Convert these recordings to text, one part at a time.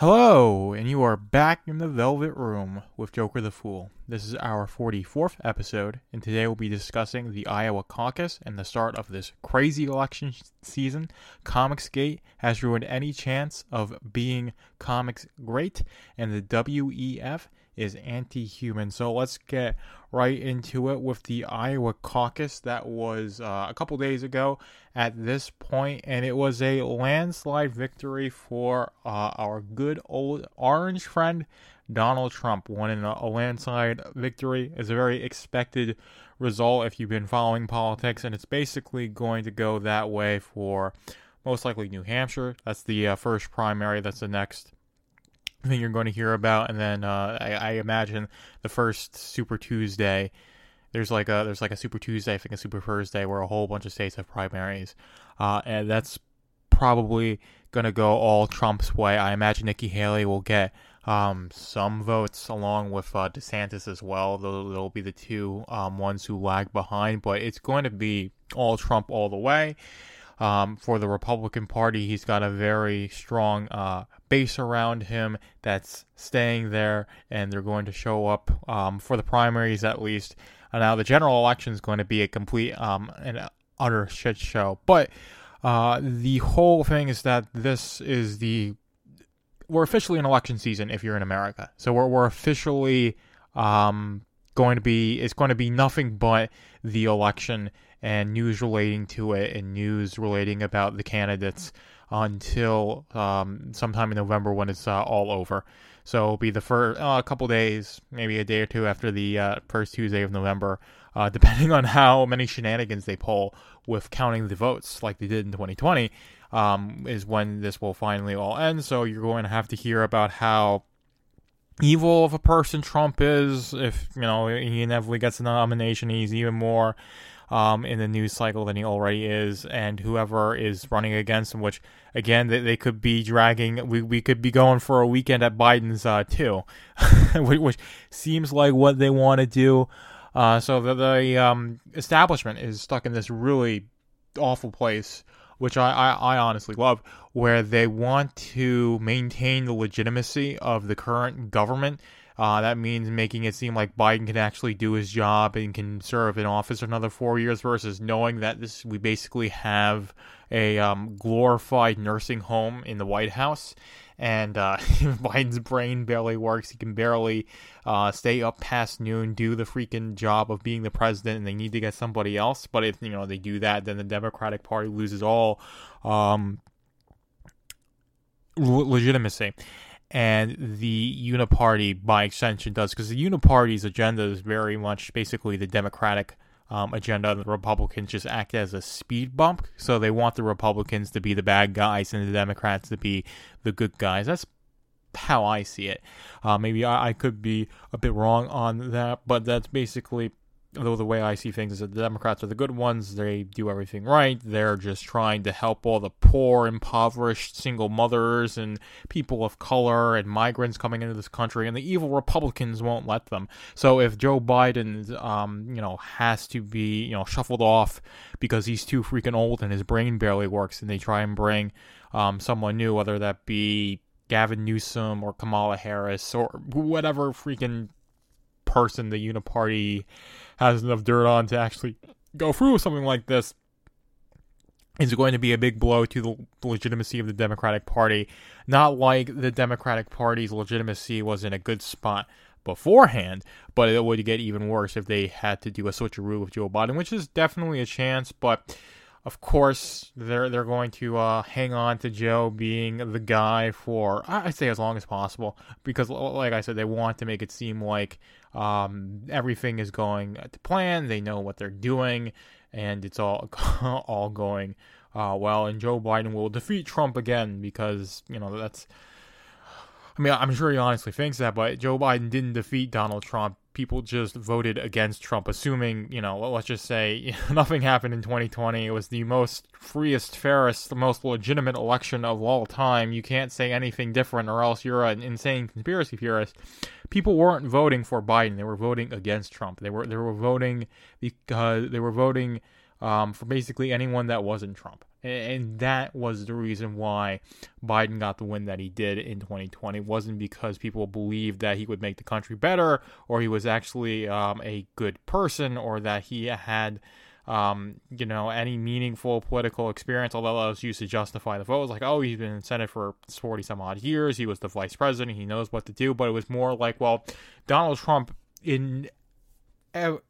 Hello, and you are back in the Velvet Room with Joker the Fool. This is our 44th episode, and today we'll be discussing the Iowa caucus and the start of this crazy election season. Comicsgate has ruined any chance of being comics great, and the WEF is anti human. So let's get right into it with the Iowa caucus that was uh, a couple days ago at this point, and it was a landslide victory for uh, our good old orange friend. Donald Trump won in a, landslide victory. is a very expected result if you've been following politics, and it's basically going to go that way for most likely New Hampshire. That's the uh, first primary. That's the next thing you're going to hear about, and then uh, I, I, imagine the first Super Tuesday. There's like a there's like a Super Tuesday, I think a Super Thursday, where a whole bunch of states have primaries, uh, and that's probably going to go all Trump's way. I imagine Nikki Haley will get um, some votes along with uh, DeSantis as well. They'll, they'll be the two um, ones who lag behind, but it's going to be all Trump all the way. Um, for the Republican Party, he's got a very strong uh, base around him that's staying there, and they're going to show up um, for the primaries at least. Uh, now, the general election is going to be a complete um, and utter shit show, but uh, the whole thing is that this is the we're officially in election season if you're in America, so we're we're officially um, going to be it's going to be nothing but the election and news relating to it and news relating about the candidates until um, sometime in November when it's uh, all over. So it'll be the first uh, couple days, maybe a day or two after the uh, first Tuesday of November, uh, depending on how many shenanigans they pull with counting the votes, like they did in 2020, um, is when this will finally all end. So you're going to have to hear about how evil of a person Trump is. If you know he inevitably gets a nomination, he's even more um, in the news cycle than he already is, and whoever is running against him, which again they, they could be dragging, we, we could be going for a weekend at Biden's uh, too, which seems like what they want to do. Uh, so the, the um, establishment is stuck in this really awful place, which I, I, I honestly love, where they want to maintain the legitimacy of the current government uh, that means making it seem like Biden can actually do his job and can serve in office another four years versus knowing that this we basically have a um, glorified nursing home in the White House. And uh, Biden's brain barely works. He can barely uh, stay up past noon, do the freaking job of being the president, and they need to get somebody else. But if you know they do that, then the Democratic Party loses all um, legitimacy and the Uniparty by extension does because the Uniparty's agenda is very much basically the Democratic um, agenda. And the Republicans just act as a speed bump, so they want the Republicans to be the bad guys and the Democrats to be the good guys. That's how I see it. Uh, maybe I, I could be a bit wrong on that, but that's basically though the way I see things is that the Democrats are the good ones. They do everything right. They're just trying to help all the poor, impoverished single mothers and people of color and migrants coming into this country. And the evil Republicans won't let them. So if Joe Biden, um, you know, has to be, you know, shuffled off because he's too freaking old and his brain barely works, and they try and bring um, someone new, whether that be Gavin Newsom or Kamala Harris or whatever freaking person the Uniparty has enough dirt on to actually go through with something like this is going to be a big blow to the legitimacy of the Democratic Party. Not like the Democratic Party's legitimacy was in a good spot beforehand, but it would get even worse if they had to do a switcheroo with Joe Biden, which is definitely a chance, but of course, they're they're going to uh, hang on to Joe being the guy for I'd say as long as possible because, like I said, they want to make it seem like um, everything is going to plan. They know what they're doing, and it's all all going uh, well. And Joe Biden will defeat Trump again because you know that's. I mean, I'm sure he honestly thinks that, but Joe Biden didn't defeat Donald Trump people just voted against Trump, assuming, you know, let's just say nothing happened in 2020. It was the most freest, fairest, the most legitimate election of all time. You can't say anything different or else you're an insane conspiracy theorist. People weren't voting for Biden. They were voting against Trump. They were they were voting because they were voting um, for basically anyone that wasn't Trump. And that was the reason why Biden got the win that he did in 2020. It wasn't because people believed that he would make the country better, or he was actually um, a good person, or that he had, um, you know, any meaningful political experience. Although that was used to justify the vote, it was like, oh, he's been in Senate for 40 some odd years. He was the vice president. He knows what to do. But it was more like, well, Donald Trump in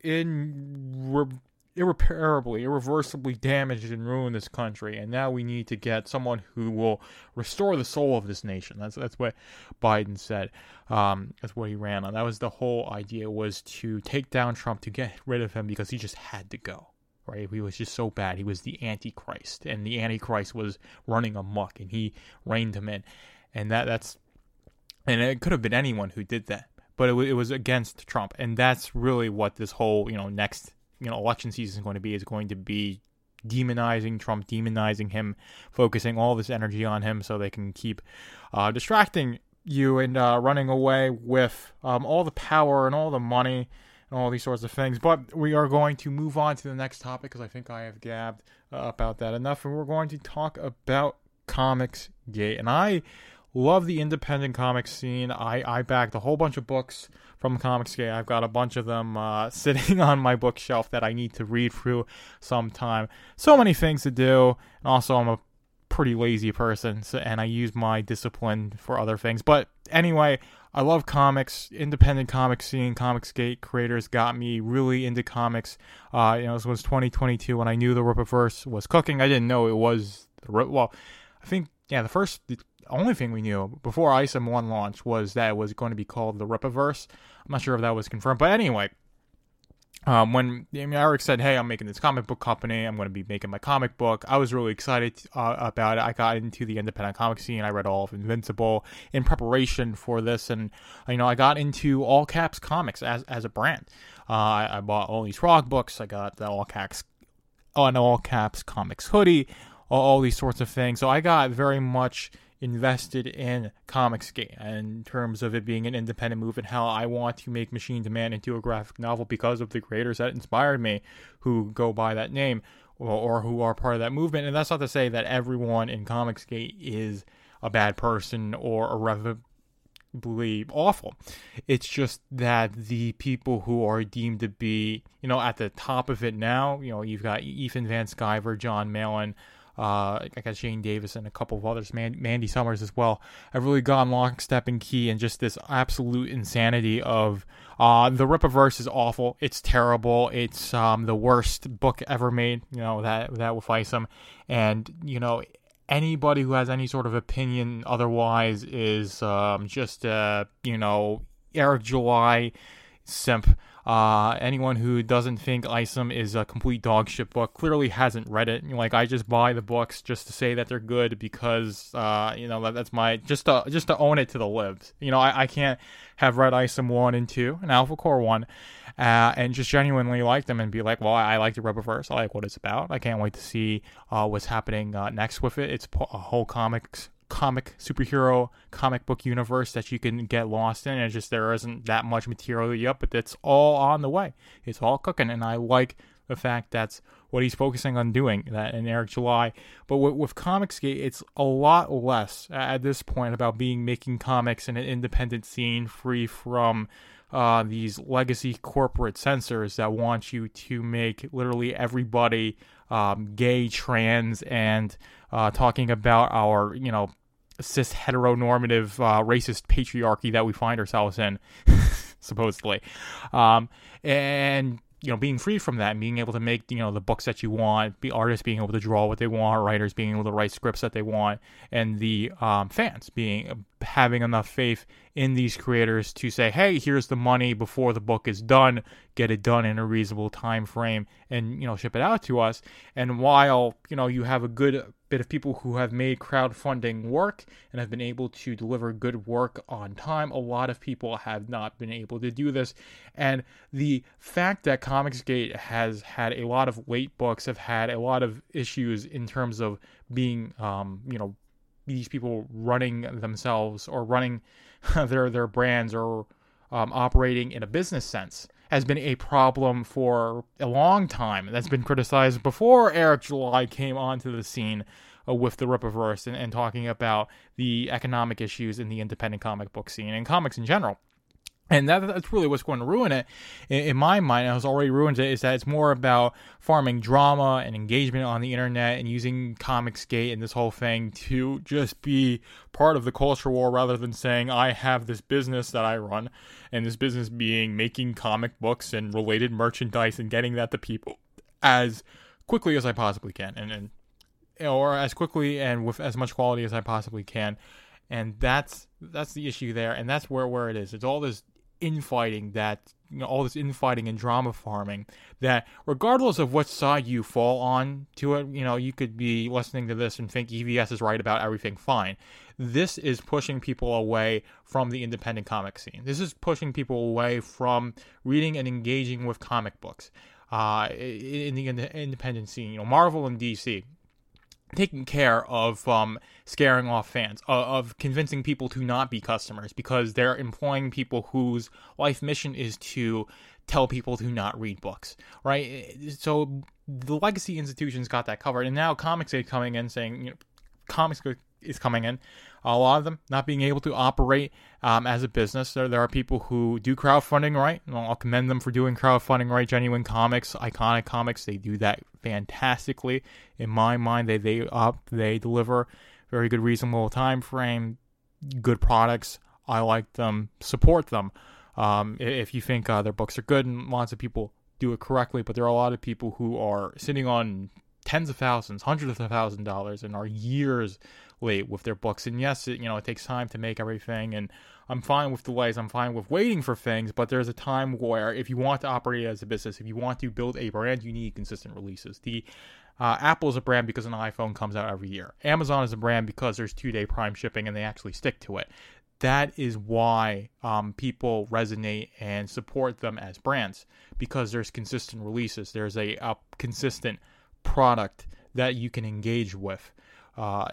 in irreparably, irreversibly damaged and ruined this country, and now we need to get someone who will restore the soul of this nation. That's that's what Biden said. Um, that's what he ran on. That was the whole idea was to take down Trump to get rid of him because he just had to go. Right? He was just so bad. He was the Antichrist, and the Antichrist was running amok, and he reined him in. And that that's and it could have been anyone who did that, but it, it was against Trump, and that's really what this whole you know next you know election season is going to be is going to be demonizing Trump, demonizing him, focusing all this energy on him so they can keep uh, distracting you and uh, running away with um, all the power and all the money and all these sorts of things. But we are going to move on to the next topic because I think I have gabbed uh, about that enough, and we're going to talk about Comics Gate. And I love the independent comics scene. I, I backed a whole bunch of books from Comicsgate. I've got a bunch of them uh, sitting on my bookshelf that I need to read through sometime. So many things to do. And also, I'm a pretty lazy person, so, and I use my discipline for other things. But anyway, I love comics. Independent comic scene, Comicsgate creators got me really into comics. Uh, you know, this was 2022 when I knew the Rippaverse was cooking. I didn't know it was the well. I think yeah, the first only thing we knew before ISOM 1 launch was that it was going to be called the Rippaverse. I'm not sure if that was confirmed, but anyway, um, when Eric said, "Hey, I'm making this comic book company. I'm going to be making my comic book," I was really excited uh, about it. I got into the independent comic scene. I read all of Invincible in preparation for this, and you know, I got into All Caps Comics as as a brand. Uh, I, I, bought all these Frog books. I got the All Caps, an All Caps Comics hoodie, all, all these sorts of things. So I got very much invested in Comicsgate in terms of it being an independent move and how I want to make Machine to Man into a graphic novel because of the creators that inspired me who go by that name or, or who are part of that movement. And that's not to say that everyone in Comicsgate is a bad person or irrevocably awful. It's just that the people who are deemed to be, you know, at the top of it now, you know, you've got Ethan Van Sciver, Jon Malin, uh, I got Shane Davis and a couple of others, Man- Mandy Summers as well. I've really gone lockstep and key in just this absolute insanity of uh, the Rippaverse is awful. It's terrible. It's um, the worst book ever made. You know that that with Isom, and you know anybody who has any sort of opinion otherwise is um, just uh, you know Eric July simp. Uh, anyone who doesn't think Isom is a complete dogshit book clearly hasn't read it. Like I just buy the books just to say that they're good because uh, you know that, that's my just to just to own it to the libs. You know I, I can't have read Isom one and two and Alpha Corps one. Uh, and just genuinely like them and be like, well, I, I like the Rippaverse. I like what it's about. I can't wait to see uh, what's happening uh, next with it. It's a whole comics comic superhero comic book universe that you can get lost in. It's just there isn't that much material yet, but it's all on the way. It's all cooking, and I like the fact that's what he's focusing on doing that in Eric July. But with, with Comicsgate, it's a lot less at this point about being making comics in an independent scene free from uh, these legacy corporate censors that want you to make literally everybody um, gay, trans, and uh, talking about our, you know, cis heteronormative uh, racist patriarchy that we find ourselves in, supposedly. Um, and you know being free from that and being able to make you know the books that you want be artists being able to draw what they want writers being able to write scripts that they want and the um, fans being having enough faith in these creators to say hey here's the money before the book is done get it done in a reasonable time frame and you know ship it out to us and while you know you have a good bit of people who have made crowdfunding work and have been able to deliver good work on time. A lot of people have not been able to do this. And the fact that Comicsgate has had a lot of late books, have had a lot of issues in terms of being, um, you know, these people running themselves or running their their brands or um, operating in a business sense has been a problem for a long time. That's been criticized before Eric July came onto the scene uh, with the Rippaverse and, and talking about the economic issues in the independent comic book scene and comics in general. And that, that's really what's going to ruin it. In, in my mind, has already ruined it, is that it's more about farming drama and engagement on the internet and using Comicsgate and this whole thing to just be part of the culture war rather than saying, I have this business that I run, and this business being making comic books and related merchandise and getting that to people as quickly as I possibly can. And, and or as quickly and with as much quality as I possibly can. And that's that's the issue there, and that's where where it is. It's all this infighting that you know, all this infighting and drama farming that regardless of what side you fall on to it, you know, you could be listening to this and think EVS is right about everything fine. This is pushing people away from the independent comic scene. This is pushing people away from reading and engaging with comic books. Uh, in the independent scene, you know, Marvel and DC taking care of um, scaring off fans, uh, of convincing people to not be customers because they're employing people whose life mission is to tell people to not read books, right? So the legacy institutions got that covered, and now comics are coming in saying, you know, comics is coming in. A lot of them not being able to operate um, as a business. There, there are people who do crowdfunding right. and I'll commend them for doing crowdfunding right. Genuine Comics, Iconic Comics, they do that fantastically. In my mind, they they up they deliver very good, reasonable time frame, good products. I like them. Support them. Um, if you think uh, their books are good, and lots of people do it correctly, but there are a lot of people who are sitting on tens of thousands, hundreds of thousands of dollars, and are years late with their books. And yes, it, you know, it takes time to make everything. And I'm fine with delays. I'm fine with waiting for things. But there's a time where if you want to operate as a business, if you want to build a brand, you need consistent releases. The uh, Apple is a brand because an iPhone comes out every year. Amazon is a brand because there's two day prime shipping and they actually stick to it. That is why um, people resonate and support them as brands because there's consistent releases. There's a, a consistent product that you can engage with. Uh,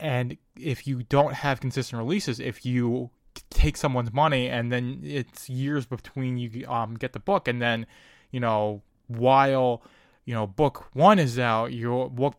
and if you don't have consistent releases, if you take someone's money and then it's years between you um, get the book, and then you know while you know book one is out, your book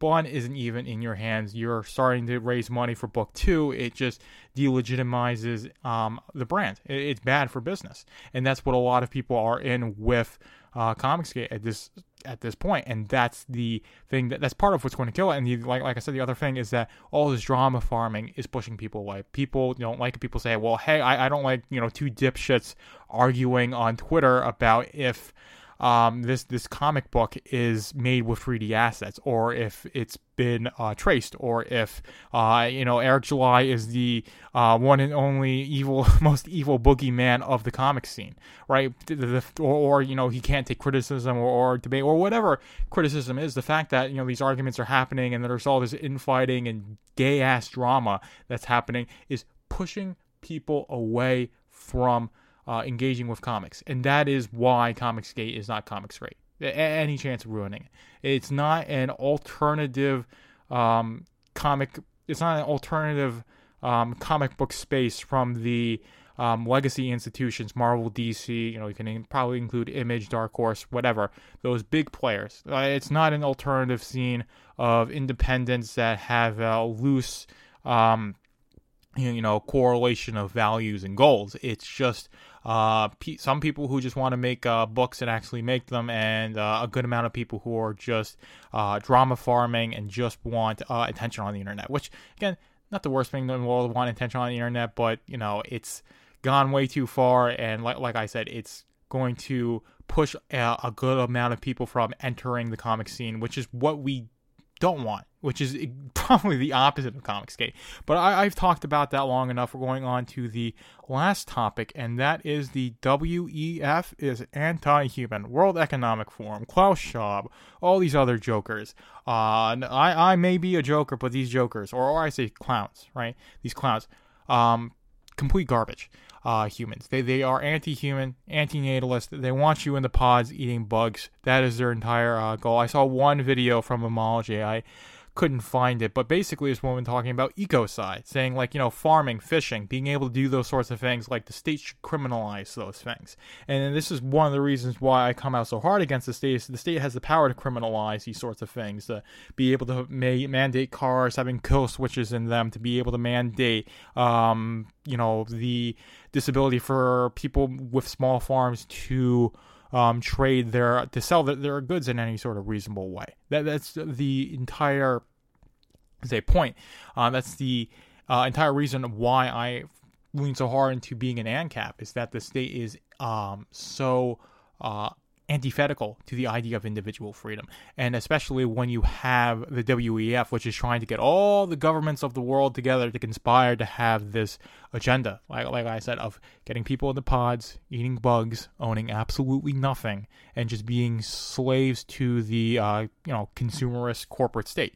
one isn't even in your hands. You're starting to raise money for book two. It just delegitimizes um, the brand. It's bad for business, and that's what a lot of people are in with uh, Comicsgate at this at this point, and that's the thing that that's part of what's going to kill it. And the, like like I said, the other thing is that all this drama farming is pushing people away. People don't like it. People say, "Well, hey, I, I don't like you know two dipshits arguing on Twitter about if." Um, this this comic book is made with 3D assets, or if it's been uh, traced, or if uh, you know Eric July is the uh, one and only evil, most evil boogeyman of the comic scene, right? The, the, or, or, you know he can't take criticism or, or, debate or whatever criticism is. The fact that you know these arguments are happening and there's all this infighting and gay ass drama that's happening is pushing people away from uh, engaging with comics, and that is why Comicsgate is not Comics Great. Any chance of ruining it? It's not an alternative um, comic. It's not an alternative um, comic book space from the um, legacy institutions, Marvel, DC. You know, you can probably include Image, Dark Horse, whatever. Those big players. Uh, it's not an alternative scene of independents that have a loose um, you know correlation of values and goals it's just uh, some people who just want to make uh, books and actually make them and uh, a good amount of people who are just uh, drama farming and just want uh, attention on the internet which again not the worst thing in the world want attention on the internet but you know it's gone way too far and like, like i said it's going to push a, a good amount of people from entering the comic scene which is what we don't want, which is probably the opposite of Comicsgate. But I, have talked about that long enough. We're going on to the last topic, and that is the WEF is anti-human. World Economic Forum, Klaus Schwab, all these other jokers. Uh, I, I may be a joker, but these jokers, or, or I say clowns, right? These clowns, um, complete garbage uh, humans. They they are anti-human, anti-natalist. They want you in the pods eating bugs. That is their entire uh, goal. I saw one video from Homology. I couldn't find it, but basically this woman talking about ecocide, saying like you know farming, fishing, being able to do those sorts of things. Like the state should criminalize those things, and this is one of the reasons why I come out so hard against the state. Is the state has the power to criminalize these sorts of things, to be able to ma- mandate cars having kill switches in them, to be able to mandate, um, you know, the disability for people with small farms to um, trade their to sell their, their goods in any sort of reasonable way. That that's the entire say point. Uh, that's the uh, entire reason why I lean so hard into being an ANCAP is that the state is um, so uh, antithetical to the idea of individual freedom. And especially when you have the WEF, which is trying to get all the governments of the world together to conspire to have this agenda, like, like I said, of getting people in the pods, eating bugs, owning absolutely nothing, and just being slaves to the uh, you know consumerist corporate state.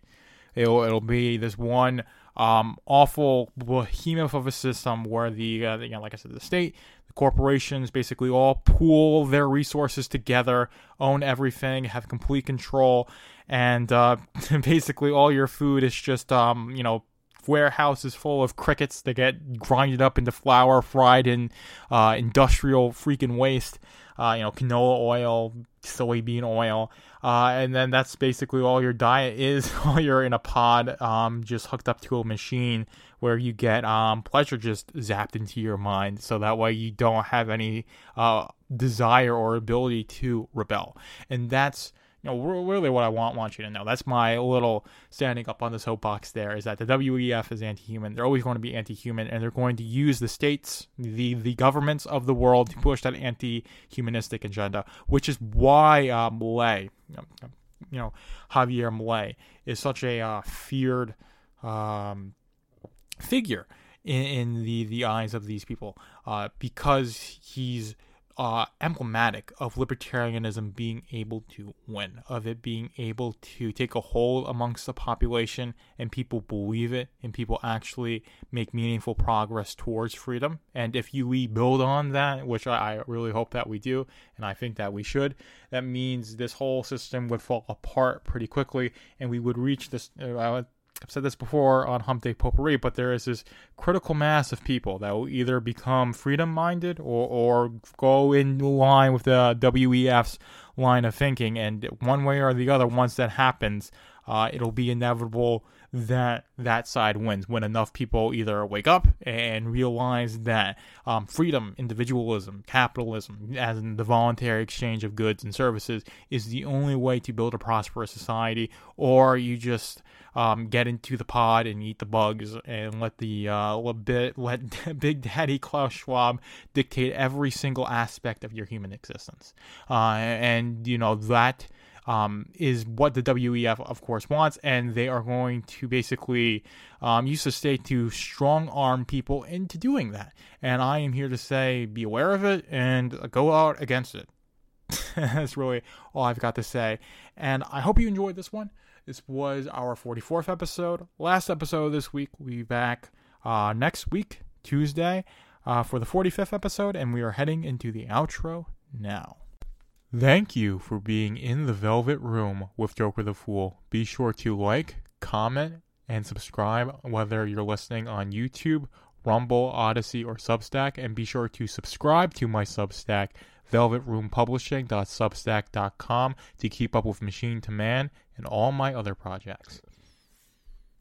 It'll, it'll be this one um, awful behemoth of a system where the, uh, you know, like I said, the state, the corporations basically all pool their resources together, own everything, have complete control, and uh, basically all your food is just, um, you know, warehouses full of crickets that get grinded up into flour, fried in uh, industrial freaking waste. Uh, you know, canola oil, soybean oil, uh, and then that's basically all your diet is while you're in a pod, um, just hooked up to a machine where you get um, pleasure just zapped into your mind, so that way you don't have any uh, desire or ability to rebel, and that's you know, really what I want want you to know. That's my little standing up on the soapbox there is that the WEF is anti-human. They're always going to be anti-human, and they're going to use the states, the the governments of the world to push that anti-humanistic agenda, which is why uh, Milei, you know, Javier Milei is such a uh, feared um, figure in, in, the the eyes of these people uh, because he's uh, emblematic of libertarianism being able to win, of it being able to take a hold amongst the population and people believe it and people actually make meaningful progress towards freedom. And if you we build on that, which I, I really hope that we do, and I think that we should, that means this whole system would fall apart pretty quickly and we would reach this. Uh, I've said this before on Hump Day Potpourri, but there is this critical mass of people that will either become freedom minded or, or go in line with the WEF's line of thinking. And one way or the other, once that happens, uh, it'll be inevitable that that side wins when enough people either wake up and realize that um, freedom, individualism, capitalism, as in the voluntary exchange of goods and services, is the only way to build a prosperous society, or you just um, get into the pod and eat the bugs and let the uh, let, bit, let Big Daddy Klaus Schwab dictate every single aspect of your human existence, uh, and you know that um, is what the WEF, of course, wants, and they are going to basically um, use the state to strong arm people into doing that. And I am here to say, be aware of it and go out against it. That's really all I've got to say. And I hope you enjoyed this one. This was our 44th episode. Last episode this week. We'll be back uh, next week, Tuesday, uh, for the 45th episode, and we are heading into the outro now. Thank you for being in the Velvet Room with Joker the Fool. Be sure to like, comment, and subscribe whether you're listening on YouTube, Rumble, Odysee, or Substack. And be sure to subscribe to my Substack, velvetroompublishing.substack.com, to keep up with Machine to Man and all my other projects.